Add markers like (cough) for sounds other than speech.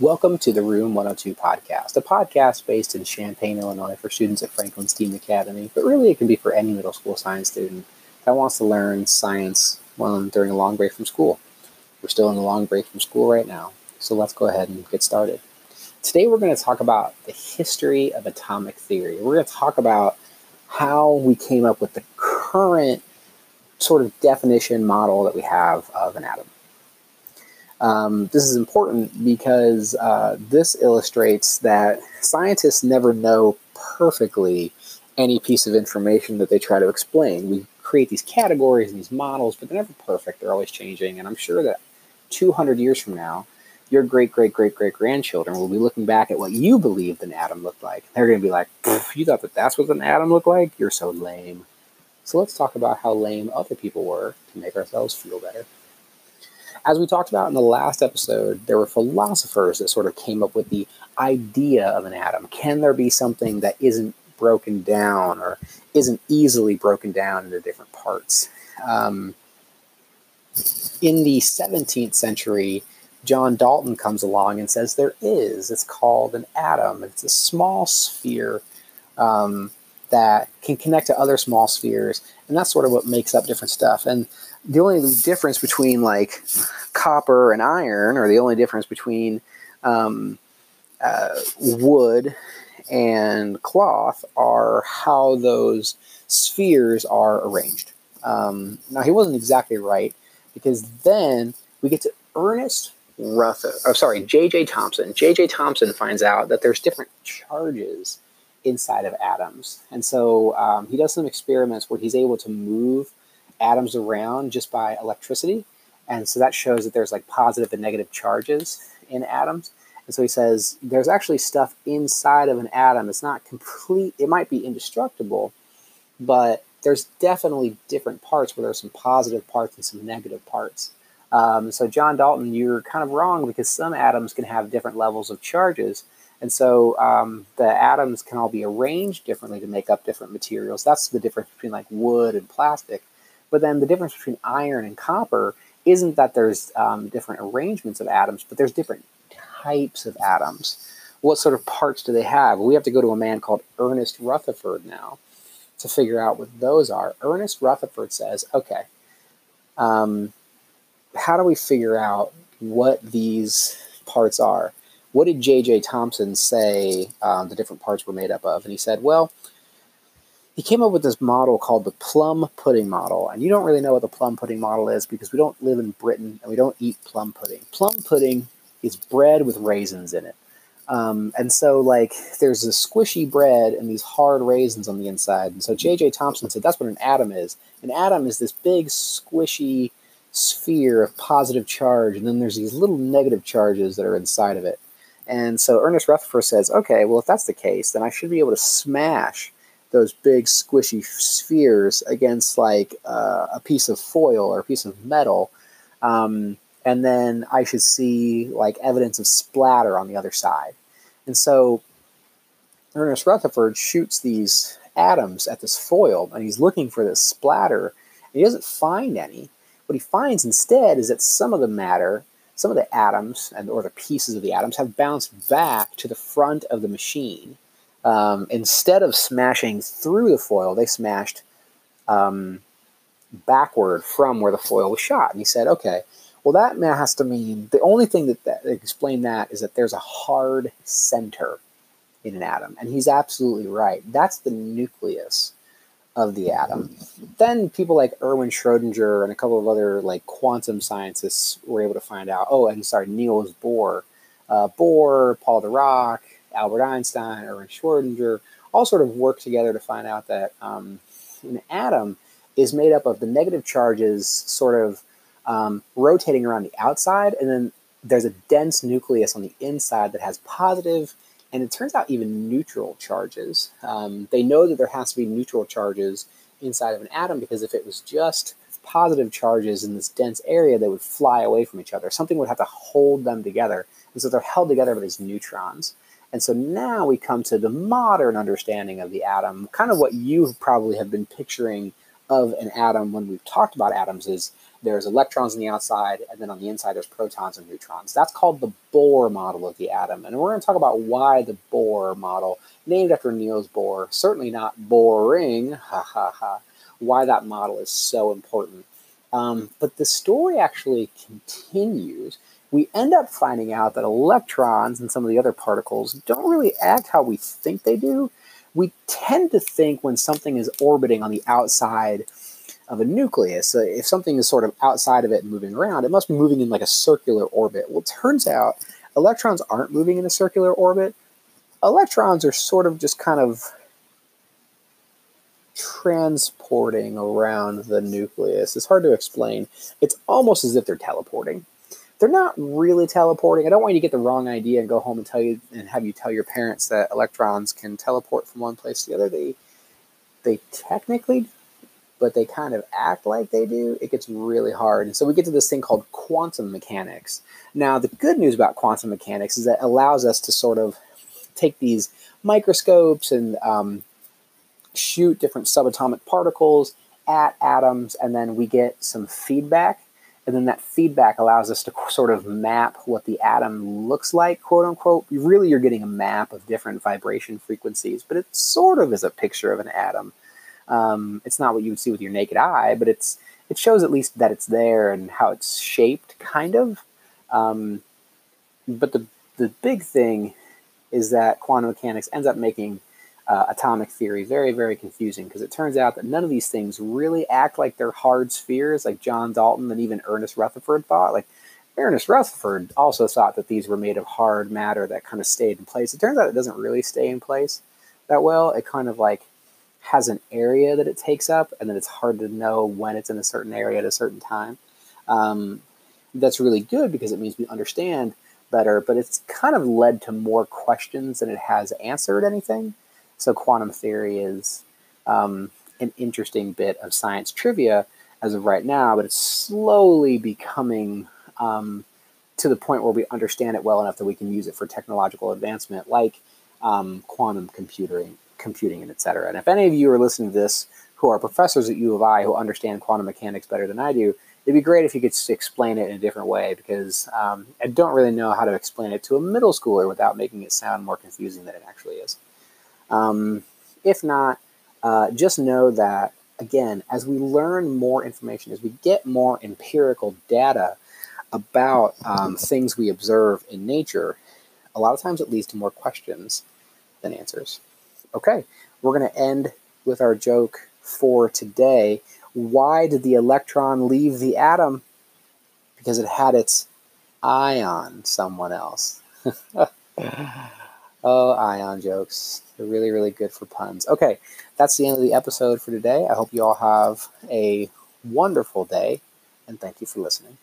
Welcome to the Room 102 podcast, a podcast based in Champaign, Illinois for students at Franklin STEAM Academy, but really it can be for any middle school science student that wants to learn science well, during a long break from school. We're still in a long break from school right now, so let's go ahead and get started. Today we're going to talk about the history of atomic theory. We're going to talk about how we came up with the current sort of definition model that we have of an atom. Um, this is important because uh, this illustrates that scientists never know perfectly any piece of information that they try to explain. We create these categories and these models, but they're never perfect. They're always changing. And I'm sure that 200 years from now, your great, great, great, great grandchildren will be looking back at what you believed an atom looked like. They're going to be like, you thought that that's what an atom looked like? You're so lame. So let's talk about how lame other people were to make ourselves feel better. As we talked about in the last episode, there were philosophers that sort of came up with the idea of an atom. Can there be something that isn't broken down or isn't easily broken down into different parts? Um, in the 17th century, John Dalton comes along and says there is. It's called an atom. It's a small sphere um, that can connect to other small spheres, and that's sort of what makes up different stuff. And the only difference between like copper and iron, or the only difference between um, uh, wood and cloth, are how those spheres are arranged. Um, now he wasn't exactly right because then we get to Ernest Rutherford. Oh, sorry, J.J. Thomson. J.J. Thomson finds out that there's different charges inside of atoms, and so um, he does some experiments where he's able to move atoms around just by electricity. And so that shows that there's like positive and negative charges in atoms. And so he says there's actually stuff inside of an atom. It's not complete, it might be indestructible, but there's definitely different parts where there's some positive parts and some negative parts. Um, so, John Dalton, you're kind of wrong because some atoms can have different levels of charges. And so um, the atoms can all be arranged differently to make up different materials. That's the difference between like wood and plastic. But then the difference between iron and copper isn't that there's um, different arrangements of atoms, but there's different types of atoms. What sort of parts do they have? We have to go to a man called Ernest Rutherford now to figure out what those are. Ernest Rutherford says, okay, um, how do we figure out what these parts are? What did J.J. Thomson say um, the different parts were made up of? And he said, well, he came up with this model called the plum pudding model. And you don't really know what the plum pudding model is because we don't live in Britain and we don't eat plum pudding. Plum pudding is bread with raisins in it. Um, and so, like, there's a squishy bread and these hard raisins on the inside. And so, J.J. Thomson said that's what an atom is. An atom is this big, squishy sphere of positive charge, and then there's these little negative charges that are inside of it. And so, Ernest Rutherford says, okay, well, if that's the case, then I should be able to smash those big squishy spheres against like uh, a piece of foil or a piece of metal um, and then i should see like evidence of splatter on the other side. And so ernest rutherford shoots these atoms at this foil and he's looking for this splatter and he doesn't find any. What he finds instead is that some of the matter some of the atoms and or the pieces of the atoms have bounced back to the front of the machine um, instead of smashing through the foil, they smashed um, backward from where the foil was shot. And he said, okay, well, that has to mean the only thing that, that explain that is that there's a hard center in an atom. And he's absolutely right. That's the nucleus of the atom. Then people like Erwin Schrödinger and a couple of other like quantum scientists were able to find out. Oh, and sorry, Niels Bohr, uh, Bohr, Paul Dirac, Albert Einstein, Erwin Schrödinger, all sort of work together to find out that um, an atom is made up of the negative charges sort of um, rotating around the outside, and then there's a dense nucleus on the inside that has positive and it turns out even neutral charges. Um, they know that there has to be neutral charges inside of an atom because if it was just positive charges in this dense area, they would fly away from each other. Something would have to hold them together. And so they're held together by these neutrons. And so now we come to the modern understanding of the atom, kind of what you probably have been picturing of an atom when we've talked about atoms is there's electrons on the outside, and then on the inside there's protons and neutrons. That's called the Bohr model of the atom. And we're going to talk about why the Bohr model, named after Niels Bohr, certainly not boring, (laughs) ha ha ha, why that model is so important. Um, but the story actually continues. We end up finding out that electrons and some of the other particles don't really act how we think they do. We tend to think when something is orbiting on the outside of a nucleus, if something is sort of outside of it and moving around, it must be moving in like a circular orbit. Well, it turns out electrons aren't moving in a circular orbit. Electrons are sort of just kind of transporting around the nucleus. It's hard to explain. It's almost as if they're teleporting. They're not really teleporting. I don't want you to get the wrong idea and go home and tell you and have you tell your parents that electrons can teleport from one place to the other. They they technically but they kind of act like they do, it gets really hard. And so we get to this thing called quantum mechanics. Now, the good news about quantum mechanics is that it allows us to sort of take these microscopes and um, shoot different subatomic particles at atoms, and then we get some feedback. And then that feedback allows us to sort of map what the atom looks like, quote unquote. Really, you're getting a map of different vibration frequencies, but it sort of is a picture of an atom. Um, it's not what you would see with your naked eye, but it's it shows at least that it's there and how it's shaped, kind of. Um, but the the big thing is that quantum mechanics ends up making uh, atomic theory very, very confusing because it turns out that none of these things really act like they're hard spheres, like John Dalton and even Ernest Rutherford thought. Like Ernest Rutherford also thought that these were made of hard matter that kind of stayed in place. It turns out it doesn't really stay in place that well. It kind of like has an area that it takes up, and then it's hard to know when it's in a certain area at a certain time. Um, that's really good because it means we understand better, but it's kind of led to more questions than it has answered anything. So, quantum theory is um, an interesting bit of science trivia as of right now, but it's slowly becoming um, to the point where we understand it well enough that we can use it for technological advancement, like um, quantum computing computing and et cetera. And if any of you are listening to this who are professors at U of I who understand quantum mechanics better than I do, it'd be great if you could explain it in a different way because um, I don't really know how to explain it to a middle schooler without making it sound more confusing than it actually is. Um, if not, uh, just know that, again, as we learn more information, as we get more empirical data about um, things we observe in nature, a lot of times it leads to more questions than answers. Okay, we're going to end with our joke for today. Why did the electron leave the atom? Because it had its eye on someone else. (laughs) oh, ion jokes. They're really, really good for puns. Okay, that's the end of the episode for today. I hope you all have a wonderful day, and thank you for listening.